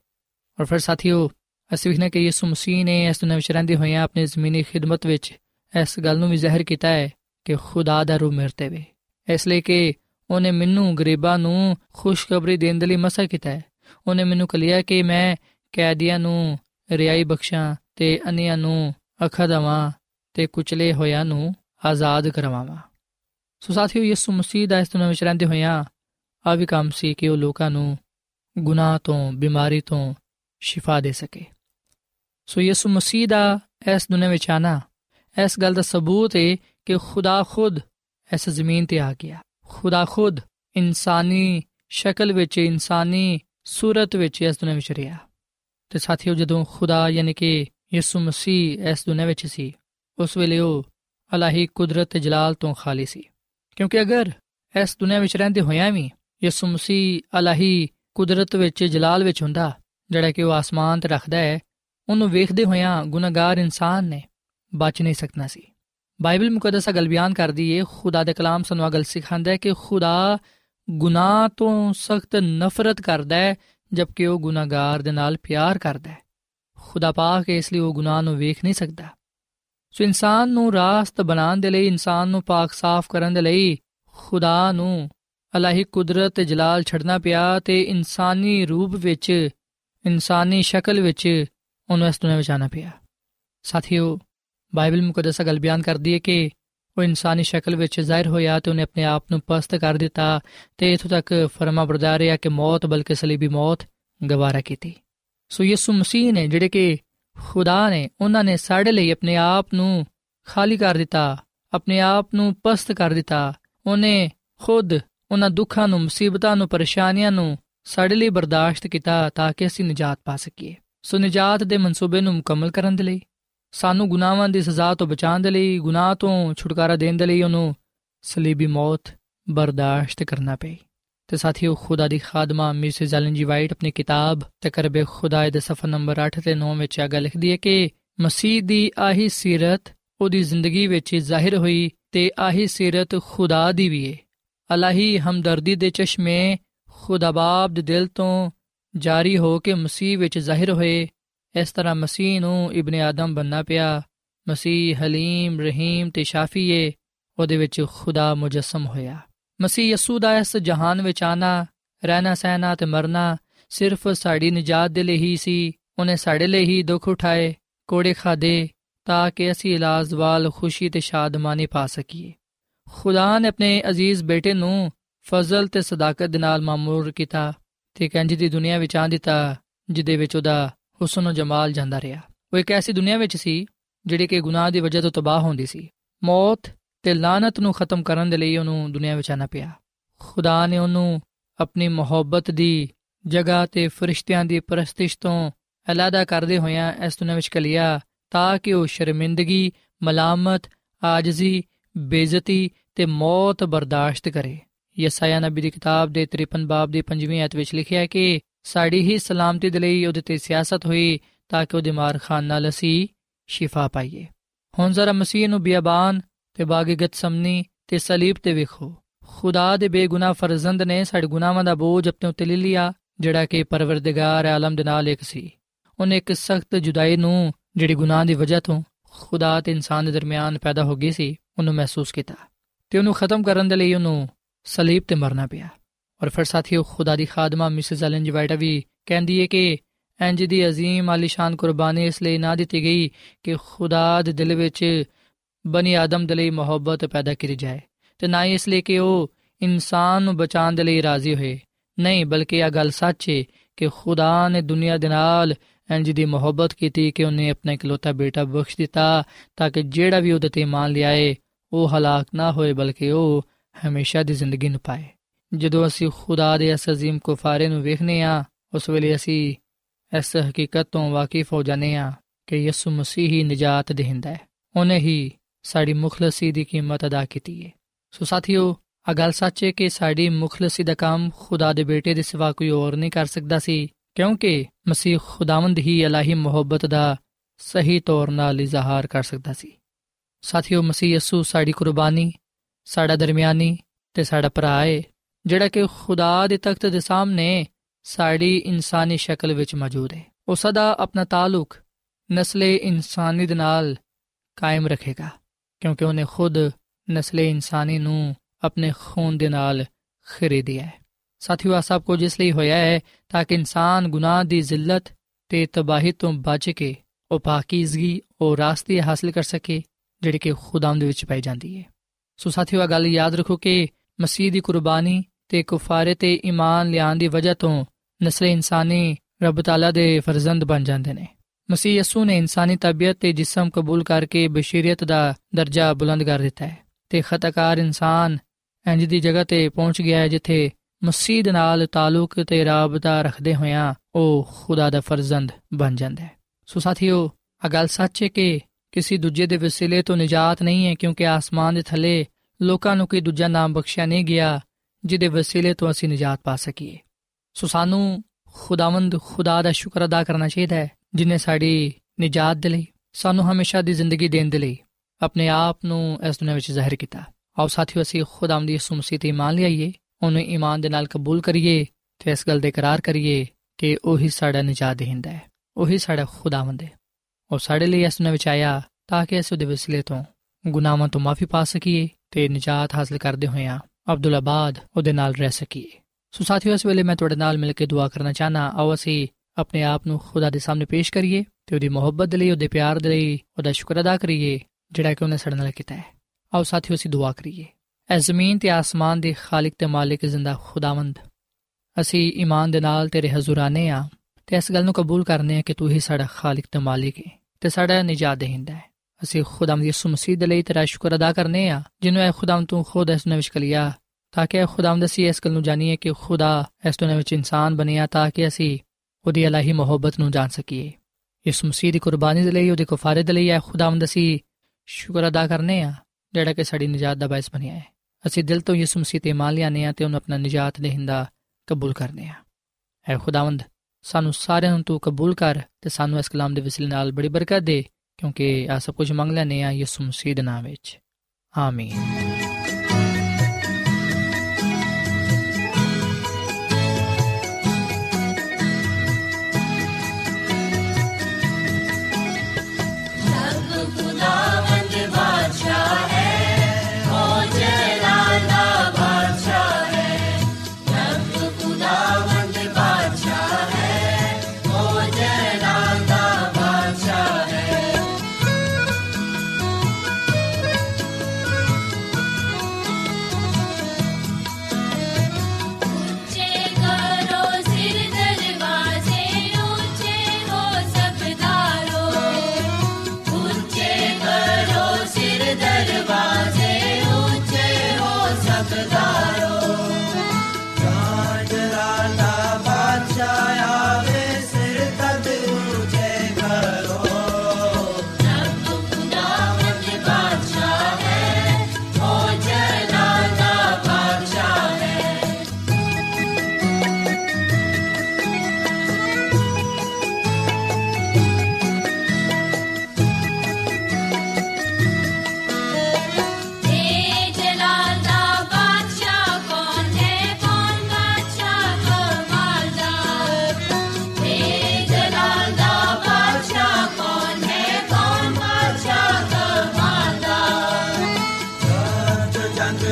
ਔਰ ਫਿਰ ਸਾਥੀਓ, ਅਸੀਂ ਵਿਖਨੇ ਕਿ ਯਿਸੂ ਮਸੀਹ ਨੇ ਇਸ ਦੁਨੀਆਂ ਵਿੱਚ ਰਹਿੰਦੇ ਹੋਏ ਆਪਣੀ ਜ਼ਮੀਨੀ ਖਿਦਮਤ ਵਿੱਚ ਇਸ ਗੱਲ ਨੂੰ ਵੀ ਜ਼ਾਹਿਰ ਕੀਤਾ ਹੈ ਕਿ ਖੁਦਾ ਦਾ ਰੂਹ ਮਿਰਤੇ ਵੇ। ਇਸ ਲਈ ਕਿ ਉਹਨੇ ਮੈਨੂੰ ਗਰੀਬਾਂ ਨੂੰ ਖੁਸ਼ਖਬਰੀ ਦੇਣ ਦੇ ਲਈ ਮਸਾ ਕੀਤਾ ਹੈ। ਉਹਨੇ ਮੈਨੂੰ ਕਲਿਆ ਕਿ ਮੈਂ ਕੈਦੀਆਂ ਨੂੰ ਰਿਆਈ ਬਖਸ਼ਾਂ ਤੇ ਅਨਿਆਂ ਨੂੰ ਅੱਖਾਂ ਦਵਾਂ ਤੇ ਕੁਚਲੇ ਹੋਇਆਂ ਨੂੰ ਆਜ਼ਾਦ ਕਰਵਾਵਾਂ। ਸੋ ਸਾਥੀਓ, ਯਿਸੂ ਮਸੀਹ ਦਾ ਇਸ ਦੁਨੀਆਂ ਵਿੱਚ ਰਹਿੰਦੇ ਹੋਇਆਂ ਆ ਵੀ ਕੰਮ ਸੀ ਕਿ ਉਹ ਲੋਕਾਂ ਨੂੰ ਗੁਨਾਹ ਤੋਂ, ਬਿਮਾਰੀ ਤੋਂ ਸ਼ਿਫਾ ਦੇ ਸਕੇ। ਸੋ ਯਿਸੂ ਮਸੀਹ ਦਾ ਇਸ ਦੁਨੀਆਂ ਵਿੱਚ ਆਣਾ, ਇਸ ਗੱਲ ਦਾ ਸਬੂਤ ਹੈ ਕਿ ਖੁਦਾ ਖੁਦ ਇਸ ਜ਼ਮੀਨ ਤੇ ਆ ਗਿਆ। ਖੁਦਾ ਖੁਦ ਇਨਸਾਨੀ ਸ਼ਕਲ ਵਿੱਚ, ਇਨਸਾਨੀ ਸੂਰਤ ਵਿੱਚ ਇਸ ਦੁਨੀਆਂ ਵਿੱਚ ਰਿਹਾ। ਤੇ ਸਾਥੀਓ, ਜਦੋਂ ਖੁਦਾ ਯਾਨੀ ਕਿ ਯਿਸੂ ਮਸੀਹ ਇਸ ਦੁਨੀਆਂ ਵਿੱਚ ਸੀ, ਉਸ ਵੇਲੇ ਉਹ ਅਲਾਹੀ ਕੁਦਰਤ ਤੇ ਜਲਾਲ ਤੋਂ ਖਾਲੀ ਸੀ। ਕਿਉਂਕਿ ਅਗਰ ਇਸ ਦੁਨੀਆਂ ਵਿੱਚ ਰਹਿੰਦੇ ਹੋਇਆਂ ਵੀ ਯਿਸੂ ਮਸੀਹ ਅਲਾਹੀ ਕੁਦਰਤ ਵਿੱਚ ਜਲਾਲ ਵਿੱਚ ਹੁੰਦਾ, ਜਿਹੜਾ ਕਿ ਉਹ ਆਸਮਾਨ ਤੇ ਰੱਖਦਾ ਹੈ, ਉਹਨੂੰ ਵੇਖਦੇ ਹੋਇਆਂ ਗੁਨਾਹਗਾਰ ਇਨਸਾਨ ਨੇ ਬਚ ਨਹੀਂ ਸਕਣਾ ਸੀ। ਬਾਈਬਲ ਮੁਕੱਦਸ ਗੱਲ ਬਿਆਨ ਕਰਦੀ ਏ, ਖੁਦਾ ਦੇ ਕਲਾਮ ਸਾਨੂੰ ਗੱਲ ਸਿਖਾਉਂਦਾ ਹੈ ਕਿ ਖੁਦਾ ਗੁਨਾਹ ਤੋਂ ਸਖਤ ਨਫ਼ਰਤ ਕਰਦਾ ਹੈ, ਜਦਕਿ ਉਹ ਗੁਨਾਹਗਾਰ ਦੇ ਨਾਲ ਪਿਆਰ ਕਰਦਾ ਹੈ। ਖੁਦਾ ਪਾਕ ਇਸ ਲਈ ਉਹ ਗੁਨਾਹ ਨੂੰ ਵੇਖ ਨਹੀਂ ਸਕਦਾ। ਸੋ ਇਨਸਾਨ ਨੂੰ ਰਾਸਤ ਬਣਾਉਣ ਦੇ ਲਈ, ਇਨਸਾਨ ਨੂੰ ਪਾਕ ਸਾਫ਼ ਕਰਨ ਦੇ ਲਈ ਖੁਦਾ ਨੂੰ ਅਲਾਹੀ ਕੁਦਰਤ ਤੇ ਜਲਾਲ ਛੱਡਣਾ ਪਿਆ ਤੇ ਇਨਸਾਨੀ ਰੂਪ ਵਿੱਚ, ਇਨਸਾਨੀ ਸ਼ਕਲ ਵਿੱਚ ਉਹਨੂੰ ਇਸ ਦੁਨੀਆਂ ਵਿੱਚ ਆਣਾ ਪਿਆ। ਸਾਥੀਓ, ਬਾਈਬਲ ਮੁਕੱਦਸ ਗੱਲ ਬਿਆਨ ਕਰਦੀ ਹੈ ਕਿ ਉਹ ਇਨਸਾਨੀ ਸ਼ਕਲ ਵਿੱਚ ਜ਼ਾਹਿਰ ਹੋਇਆ ਤੇ ਉਹਨੇ ਆਪਣੇ ਆਪ ਨੂੰ ਪਸਤ ਕਰ ਦਿੱਤਾ ਤੇ ਇਥੋਂ ਤੱਕ ਫਰਮਾ ਬਰਦਾਰ ਰਿਹਾ ਕਿ ਮੌਤ ਬਲਕਿ ਸਲੀਬੀ ਮੌਤ ਗਵਾਰਾ ਕੀਤੀ। ਸੋ ਯਿਸੂ ਮਸੀਹ ਨੇ ਜਿਹੜੇ ਕਿ ਖੁਦਾ ਨੇ, ਉਹਨਾਂ ਨੇ ਸਾਡੇ ਲਈ ਆਪਣੇ ਆਪ ਨੂੰ ਖਾਲੀ ਕਰ ਦਿੱਤਾ, ਆਪਣੇ ਆਪ ਨੂੰ ਪਸਤ ਕਰ ਦਿੱਤਾ, ਉਹਨੇ ਖੁਦ ਉਹਨਾਂ ਦੁੱਖਾਂ ਨੂੰ, ਮੁਸੀਬਤਾਂ ਨੂੰ, ਪਰੇਸ਼ਾਨੀਆਂ ਨੂੰ ਸਾਡੇ ਲਈ ਬਰਦਾਸ਼ਤ ਕੀਤਾ ਤਾਂ ਕਿ ਅਸੀਂ ਨਜਾਤ ਪਾ ਸਕੀਏ। ਸੋ ਨਜਾਤ ਦੇ ਮਨਸੂਬੇ ਨੂੰ ਮੁਕੰਮਲ ਕਰਨ ਦੇ ਲਈ, ਸਾਨੂੰ ਗੁਨਾਹਾਂ ਦੀ ਸਜ਼ਾ ਤੋਂ ਬਚਾਉਣ ਦੇ ਲਈ, ਗੁਨਾਹ ਤੋਂ ਛੁਟਕਾਰਾ ਦੇਣ ਦੇ ਲਈ ਉਹਨੂੰ ਸਲੀਬੀ ਮੌਤ ਬਰਦਾਸ਼ਤ ਕਰਨਾ ਪਈ ਤੇ ਸਾਥੀਓ, ਖੁਦਾ ਦੀ ਖਾਦਮਾ ਮਿਸਿਸ ਐਲਨ ਜੀ ਵਾਈਟ ਆਪਣੀ ਕਿਤਾਬ ਤਕਰਬ ਖੁਦਾ ਦੇ ਸਫਾ ਨੰਬਰ 8 ਤੇ 9 ਵਿੱਚ ਆਗਾ ਲਿਖਦੀ ਹੈ ਕਿ ਮਸੀਹ ਦੀ ਆਹੀ ਸਿਰਤ ਉਹਦੀ ਜ਼ਿੰਦਗੀ ਵਿੱਚ ਜ਼ਾਹਿਰ ਹੋਈ ਤੇ ਆਹੀ ਸਿਰਤ ਖੁਦਾ ਦੀ ਵੀ ਹੈ ਅਲਾਹੀ ਹਮਦਰਦੀ ਦੇ ਚਸ਼ਮੇ ਖੁਦਾਬਾਬ ਦੇ ਦਿਲ ਤੋਂ ਜਾਰੀ ਹੋ ਕੇ ਮਸੀਹ ਵਿੱਚ ਜ਼ਾਹਿਰ ਹੋਏ। ਇਸ ਤਰ੍ਹਾਂ ਮਸੀਹ ਨੂੰ ਇਬਨ ਆਦਮ ਬੰਨਾ ਪਿਆ। ਮਸੀਹ ਹਲੀਮ, ਰਹੀਮ ਤੇ ਸ਼ਾਫੀ ਏ। ਉਹਦੇ ਵਿੱਚ ਖੁਦਾ ਮੁਜਸਮ ਹੋਇਆ। ਮਸੀਹ ਯਸੂ ਦਾ ਇਸ ਜਹਾਨ ਵਿੱਚ ਆਣਾ, ਰਹਿਣਾ, ਸਹਿਣਾ ਤੇ ਮਰਨਾ ਸਿਰਫ ਸਾਡੀ ਨਜਾਤ ਦੇ ਲਈ ਹੀ ਸੀ। ਉਹਨੇ ਸਾਡੇ ਲਈ ਹੀ ਦੁੱਖ ਉਠਾਏ, ਕੋੜੇ ਖਾਦੇ ਤਾਂ ਕਿ ਅਸੀਂ ਇਲਾਜ ਵਾਲ ਖੁਸ਼ੀ ਤੇ ਸ਼ਾਦਮਾਨੀ ਪਾ ਸਕੀਏ। ਖੁਦਾ ਨੇ ਆਪਣੇ ਅਜ਼ੀਜ਼ ਬੇਟੇ ਨੂੰ ਫਜ਼ਲ ਤੇ ਸਦਾਕਤ ਦੇ ਨਾਲ ਮਾਮੂਰ ਕੀਤਾ ਤੇ ਕੰਜ ਦੀ ਦੁਨੀਆ ਵਿੱਚ ਆਂ ਦਿੱਤਾ ਜਿਦੇ ਵਿੱਚ ਉਹਦਾ ਹੁਸਨ ਜਮਾਲ ਜਾਂਦਾ ਰਿਹਾ। ਉਹ ਇੱਕ ਐਸੀ ਦੁਨੀਆ ਵਿੱਚ ਸੀ, ਜਿਹੜੀ ਕਿ ਗੁਨਾਹ ਦੀ ਵਜ੍ਹਾ ਤੋਂ ਤਬਾਹ ਹੁੰਦੀ ਸੀ। ਮੌਤ ਤੇ ਲਾਨਤ ਨੂੰ ਖਤਮ ਕਰਨ ਦੇ ਲਈ ਉਹਨੂੰ ਦੁਨੀਆ ਵਿੱਚ ਆਣਾ ਪਿਆ। ਖੁਦਾ ਨੇ ਉਹਨੂੰ ਆਪਣੀ ਮੁਹੱਬਤ ਦੀ ਜਗ੍ਹਾ ਤੇ ਫਰਿਸ਼ਤਿਆਂ ਦੀ ਪ੍ਰਸਤਿਸ਼ ਤੋਂ ਅਲਾਦਾ ਕਰਦੇ ਹੋਇਆਂ ਇਸ ਦੁਨੀਆ ਵਿੱਚ ਕਲਿਆ ਤਾਂ ਕਿ ਉਹ ਸ਼ਰਮਿੰਦਗੀ, ਮਲਾਮਤ, ਆਜਜ਼ੀ, ਬੇਇੱਜ਼ਤੀ ਤੇ ਮੌਤ ਬਰਦਾਸ਼ਤ ਕਰੇ। ਯਸਾਇਆ ਨਬੀ ਦੀ ਕਿਤਾਬ ਦੇ 53 ਬਾਬ ਦੀ 5ਵੀਂ ਆਇਤ ਵਿੱਚ ਲਿਖਿਆ ਹੈ ਕਿ ਸਾਡੀ ਹੀ ਸਲਾਮਤੀ ਦੇ ਲਈ ਉਹਦੇ ਤੇ ਸਿਆਸਤ ਹੋਈ ਤਾਂ ਕਿ ਉਹਦੇ ਮਾਰ ਖਾਨ ਨਾਲ ਅਸੀਂ ਸ਼ਿਫਾ ਪਾਈਏ। ਹੁਣ ਜ਼ਰਾ ਮਸੀਹ ਨੂੰ ਬਿਆਬਾਨ ਤੇ ਬਾਗੀਗਤ ਸਮਨੀ ਤੇ ਸਲੀਬ ਤੇ ਵੇਖੋ। ਖੁਦਾ ਦੇ ਬੇਗੁਨਾਹ ਫਰਜ਼ੰਦ ਨੇ ਸਾਡੇ ਗੁਨਾਹਾਂ ਦਾ ਬੋਝ ਆਪਣੇ ਉੱਤੇ ਲੈ ਲਿਆ, ਜਿਹੜਾ ਕਿ ਪਰਵਰਦਗਾਰ ਆਲਮ ਦੇ ਨਾਲ ਇੱਕ ਸੀ। ਉਹਨੇ ਇੱਕ ਸਖਤ ਜੁਦਾਈ ਨੂੰ ਜਿਹੜੀ ਗੁਨਾਹ ਦੀ ਵਜ੍ਹਾ ਤੋਂ ਖੁਦਾ ਤੇ ਇਨਸਾਨ ਦੇ ਦਰਮਿਆਨ ਪੈਦਾ ਹੋ ਗਈ ਸੀ, ਉਹਨੂੰ ਮਹਿਸੂਸ ਕੀਤਾ। ਤੇ ਉਹਨੂੰ ਖਤਮ ਕਰਨ ਦੇ ਲਈ ਉਹਨੂੰ ਸਲੀਬ ਤੇ ਮਰਨਾ ਪਿਆ ਔਰ ਫਿਰ ਸਾਥੀਓ ਖੁਦਾ ਦੀ ਖਾਦਮਾ ਮਿਸਿਸ ਐਲਨ ਜਵਾਈਟਾ ਵੀ ਕਹਿੰਦੀ ਹੈ ਕਿ ਇੰਜ ਦੀ عظیم ਆਲੀਸ਼ਾਨ ਕੁਰਬਾਨੀ ਇਸ ਲਈ ਨਾ ਦਿੱਤੀ ਗਈ ਕਿ ਖੁਦਾ ਦੇ ਦਿਲ ਵਿੱਚ ਬਨੀ ਆਦਮ ਦੇ ਲਈ ਮੁਹੱਬਤ ਪੈਦਾ ਕੀਤੀ ਜਾਏ ਤੇ ਨਾ ਇਸ ਲਈ ਕਿ ਉਹ ਇਨਸਾਨ ਨੂੰ ਬਚਾਉਣ ਦੇ ਲਈ ਰਾਜ਼ੀ ਹੋਏ ਨਹੀਂ ਬਲਕਿ ਇਹ ਗੱਲ ਸੱਚ ਹੈ ਕਿ ਖੁਦਾ ਨੇ ਦੁਨੀਆ ਦੇ ਨਾਲ ਇੰਜ ਦੀ ਮੁਹੱਬਤ ਕੀਤੀ ਕਿ ਉਹਨੇ ਆਪਣਾ ਇਕਲੌਤਾ ਬੇਟਾ ਬਖਸ਼ ਦਿੱਤਾ ਤਾਂ ਕਿ ਜਿਹੜਾ ਵੀ ਉਹਦੇ ਤੇ ਮੰਨ ਲਿਆਏ ਉਹ ਹਲਾਕ ਨਾ ਹੋਏ ਬਲਕਿ ਉਹ ਹਮੇਸ਼ਾ ਦੀ ਜ਼ਿੰਦਗੀ ਨੂੰ ਪਾਏ ਜਦੋਂ ਅਸੀਂ ਖੁਦਾ ਦੇ ਇਸ عظیم ਕੁਫਾਰੇ ਨੂੰ ਵੇਖਨੇ ਆ ਉਸ ਵੇਲੇ ਅਸੀਂ ਇਸ ਹਕੀਕਤ ਤੋਂ ਵਾਕਿਫ ਹੋ ਜਾਂਦੇ ਆ ਕਿ ਯਿਸੂ ਮਸੀਹ ਹੀ ਨਜਾਤ ਦੇਹਿੰਦਾ ਹੈ ਉਹਨੇ ਹੀ ਸਾਡੀ ਮੁਖਲਸੀ ਦੀ ਕੀਮਤ ਅਦਾ ਕੀਤੀ ਹੈ ਸੋ ਸਾਥੀਓ ਆ ਗੱਲ ਸੱਚ ਹੈ ਕਿ ਸਾਡੀ ਮੁਖਲਸੀ ਦਾ ਕੰਮ ਖੁਦਾ ਦੇ ਬੇਟੇ ਦੇ ਸਿਵਾ ਕੋਈ ਹੋਰ ਨਹੀਂ ਕਰ ਸਕਦਾ ਸੀ ਕਿਉਂਕਿ ਮਸੀਹ ਖੁਦਾਵੰਦ ਹੀ ਇਲਾਹੀ ਮੁਹੱਬਤ ਦਾ ਸਹੀ ਤੌਰ ਨਾਲ ਇਜ਼ਹਾਰ ਕਰ ਸਕਦਾ ਸੀ ਸਾਥੀਓ, ਮਸੀਹ ਯਸੂ ਸਾਡੀ ਕੁਰਬਾਨੀ, ਸਾਡਾ ਦਰਮਿਆਨੀ ਤੇ ਸਾਡਾ ਭਰਾ ਹੈ ਜਿਹੜਾ ਕਿ ਖੁਦਾ ਦੇ ਤਖਤ ਦੇ ਸਾਹਮਣੇ ਸਾਡੀ ਇਨਸਾਨੀ ਸ਼ਕਲ ਵਿੱਚ ਮੌਜੂਦ ਹੈ ਉਹ ਸਦਾ ਆਪਣਾ ਤਾਲੁਕ ਨਸਲੇ ਇਨਸਾਨੀ ਦੇ ਨਾਲ ਕਾਇਮ ਰੱਖੇਗਾ, ਕਿਉਂਕਿ ਉਹਨੇ ਖੁਦ ਨਸਲੇ ਇਨਸਾਨੀ ਨੂੰ ਆਪਣੇ ਖੂਨ ਦੇ ਨਾਲ ਖਰੀਦਿਆ ਹੈ ਸਾਥੀਓ ਆ ਸਭ ਕੁਝ ਇਸ ਲਈ ਹੋਇਆ ਹੈ ਤਾਂ ਕਿ ਇਨਸਾਨ ਗੁਨਾਹ ਦੀ ਜ਼ਿਲਤ ਤੇ ਤਬਾਹੀ ਤੋਂ ਬਚ ਕੇ ਉਹ ਪਾਕੀਜ਼ਗੀ, ਉਹ ਰਾਸਤੇ ਹਾਸਲ ਕਰ ਸਕੇ ਜਿਹੜੀ ਕਿ ਖੁਦਾਮ ਦੇ ਵਿੱਚ ਪਾਈ ਜਾਂਦੀ ਹੈ। ਸੋ ਸਾਥੀਓ ਆ ਗੱਲ ਯਾਦ ਰੱਖੋ ਕਿ ਮਸੀਹ ਦੀ ਕੁਰਬਾਨੀ ਤੇ ਕੁਫਾਰੇ ਤੇ ਈਮਾਨ ਲਿਆਉਣ ਦੀ ਵਜ੍ਹਾ ਤੋਂ ਨਸਲ ਇਨਸਾਨੀ ਰੱਬ ਤਾਲਾ ਦੇ ਫਰਜ਼ੰਦ ਬਣ ਜਾਂਦੇ ਨੇ। ਮਸੀਹ ਯਸੂ ਨੇ ਇਨਸਾਨੀ ਤਬੀਅਤ ਤੇ ਜਿਸਮ ਕਬੂਲ ਕਰਕੇ ਬਸ਼ਰੀਅਤ ਦਾ ਦਰਜਾ ਬੁਲੰਦ ਕਰ ਦਿੱਤਾ ਹੈ ਤੇ ਖਤਕਾਰ ਇਨਸਾਨ ਇੰਜ ਦੀ ਜਗ੍ਹਾ ਤੇ ਪਹੁੰਚ ਗਿਆ ਹੈ ਜਿੱਥੇ ਮਸੀਹ ਦੇ ਨਾਲ ਤਾਲੁਕ ਤੇ ਰਾਬਤਾ ਰੱਖਦੇ ਹੋਇਆਂ ਉਹ ਖੁਦਾ ਦਾ ਫਰਜ਼ੰਦ ਬਣ ਜਾਂਦਾ ਹੈ। ਸੋ ਸਾਥੀਓ ਆ ਗੱਲ ਸੱਚ ਹੈ ਕਿ ਕਿਸੇ ਦੂਜੇ ਦੇ ਵਸੀਲੇ ਤੋਂ ਨਜਾਤ ਨਹੀਂ ਹੈ, ਕਿਉਂਕਿ ਆਸਮਾਨ ਦੇ ਥੱਲੇ ਲੋਕਾਂ ਨੂੰ ਕੋਈ ਦੂਜਾ ਨਾਮ ਬਖਸ਼ਿਆ ਨਹੀਂ ਗਿਆ, ਜਿਹਦੇ ਵਸੀਲੇ ਤੋਂ ਅਸੀਂ ਨਜਾਤ ਪਾ ਸਕੀਏ। ਸੋ ਸਾਨੂੰ ਖੁਦਾਵੰਦ ਖੁਦਾ ਦਾ ਸ਼ੁਕਰ ਅਦਾ ਕਰਨਾ ਚਾਹੀਦਾ ਹੈ ਜਿਨੇ ਸਾਡੀ ਨਜਾਤ ਦੇ ਲਈ, ਸਾਨੂੰ ਹਮੇਸ਼ਾ ਦੀ ਜ਼ਿੰਦਗੀ ਦੇਣ ਦੇ ਲਈ ਆਪਣੇ ਆਪ ਨੂੰ ਇਸ ਦੁਨੀਆਂ ਵਿੱਚ ਜ਼ਾਹਿਰ ਕੀਤਾ। ਆਓ ਸਾਥੀਓ, ਅਸੀਂ ਖੁਦਾਵੰਦ ਯਿਸੂ ਮਸੀਹ ਤੇ ਇਮਾਨ ਲਿਆਈਏ, ਉਹਨੂੰ ਈਮਾਨ ਦੇ ਨਾਲ ਕਬੂਲ ਕਰੀਏ ਤੇ ਇਸ ਗੱਲ ਦੇ ਇਕਰਾਰ ਕਰੀਏ ਕਿ ਉਹੀ ਸਾਡਾ ਨਜਾਤ ਦੇਹਿੰਦਾ ਹੈ, ਉਹੀ ਸਾਡਾ ਖੁਦਾਵੰਦ ਹੈ। ਉਹ ਸਾਡੇ ਲਈ ਇਸ ਦੁਨੀਆਂ ਵਿੱਚ ਆਇਆ ਤਾਂ ਕਿ ਅਸੀਂ ਉਹਦੇ ਵਸੀਲੇ ਤੋਂ ਗੁਨਾਹਾਂ ਤੋਂ ਮਾਫੀ ਪਾ ਸਕੀਏ ਤੇ ਨਜਾਤ ਹਾਸਲ ਕਰਦੇ ਹੋਇਆਂ ਅਬਦੁੱਲਾ ਬਾਦ ਉਹਦੇ ਨਾਲ ਰਹਿ ਸਕੀਏ। ਸੋ ਸਾਥੀਓ, ਇਸ ਵੇਲੇ ਮੈਂ ਤੁਹਾਡੇ ਨਾਲ ਮਿਲ ਕੇ ਦੁਆ ਕਰਨਾ ਚਾਹਨਾ ਆਓ ਅਸੀਂ ਆਪਣੇ ਆਪ ਨੂੰ ਖੁਦਾ ਦੇ ਸਾਹਮਣੇ ਪੇਸ਼ ਕਰੀਏ ਤੇ ਉਹਦੀ ਮੁਹੱਬਤ ਦੇ ਲਈ, ਉਹਦੇ ਪਿਆਰ ਦੇ ਲਈ, ਉਹਦਾ ਸ਼ੁਕਰ ਅਦਾ ਕਰੀਏ, ਜਿਹੜਾ ਕਿ ਉਹਨੇ ਸਾਡੇ ਨਾਲ ਕੀਤਾ ਹੈ। ਆਓ ਸਾਥੀਓ, ਅਸੀਂ ਦੁਆ ਕਰੀਏ। ਐ ਜ਼ਮੀਨ ਤੇ ਆਸਮਾਨ ਦੇ ਖਾਲਕ ਤੇ ਮਾਲਿਕ ਜ਼ਿੰਦਾ ਖੁਦਾਵੰਦ। ਅਸੀਂ ਈਮਾਨ ਦੇ ਨਾਲ ਤੇਰੇ ਹਜ਼ੂਰ ਆਨੇ ਆ ਤੇ ਇਸ ਗੱਲ ਨੂੰ ਕਬੂਲ ਕਰਨੇ ਆ ਕਿ ਤੂੰ ਹੀ ਸਾਡਾ ਖਾਲਕ ਤੇ ਮਾਲਿਕ ਹੈ ਤੇ ਸਾਡਾ ਨਿਜਾਤ ਦੇਹਿੰਦਾ ਹੈ ਅਸੀਂ ਖੁਦਾਵੰਦ ਯਿਸੂ ਮਸੀਹ ਦੇ ਲਈ ਤੇਰਾ ਸ਼ੁਕਰ ਅਦਾ ਕਰਨੇ ਆ ਜਿਹਨੂੰ ਐ ਖੁਦਾਵੰਦ ਤੂੰ ਖੁਦ ਇਸ ਨੇ ਵਿਸ਼ਕਲਿਆ ਤਾਂ ਕਿ ਖੁਦਾਵੰਦ ਅਸੀਂ ਇਸ ਗੱਲ ਨੂੰ ਜਾਣੀਏ ਕਿ ਖੁਦਾ ਇਸ ਦੁਨੀਆਂ ਵਿੱਚ ਇਨਸਾਨ ਬਣਿਆ ਤਾਂ ਕਿ ਅਸੀਂ ਉਹਦੀ ਇਲਾਹੀ ਮੁਹੱਬਤ ਨੂੰ ਜਾਣ ਸਕੀਏ ਯਿਸੂ ਮਸੀਹ ਦੀ ਕੁਰਬਾਨੀ ਦੇ ਲਈ ਉਹਦੇ ਕਫਾਰੇ ਦੇ ਲਈ ਐ ਖੁਦਾਵੰਦ ਅਸੀਂ ਸ਼ੁਕਰ ਅਦਾ ਕਰਨੇ ਆ ਜਿਹੜਾ ਕਿ ਸਾਡੀ ਨਜਾਤ ਦਾ ਬਾਇਸ ਬਣਿਆ ਹੈ ਅਸੀਂ ਦਿਲ ਤੋਂ ਯਿਸੂ ਮਸੀਹ ਤੇ ਮੰਨ ਲਿਆਨੇ ਆ ਤੇ ਉਹਨੂੰ ਆਪਣਾ ਨਜਾਤ ਦੇਹਿੰਦਾ ਕਬੂਲ ਕਰਨੇ ਆ ਐ ਖੁਦਾਵੰਦ ਸਾਨੂੰ ਸਾਰਿਆਂ ਨੂੰ ਤੂੰ ਕਬੂਲ ਕਰ ਤੇ ਸਾਨੂੰ ਇਸ ਕਲਾਮ ਦੇ ਵਸਿਲੇ ਨਾਲ ਬੜੀ ਬਰਕਤ ਦੇ, ਕਿਉਂਕਿ ਆ ਸਭ ਕੁਝ ਮੰਗ ਲੈਨੇ ਆ ਯਿਸੂ ਮਸੀਹ ਦੇ ਨਾਮ ਵਿੱਚ। ਆਮੀਨ।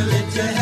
lift a head.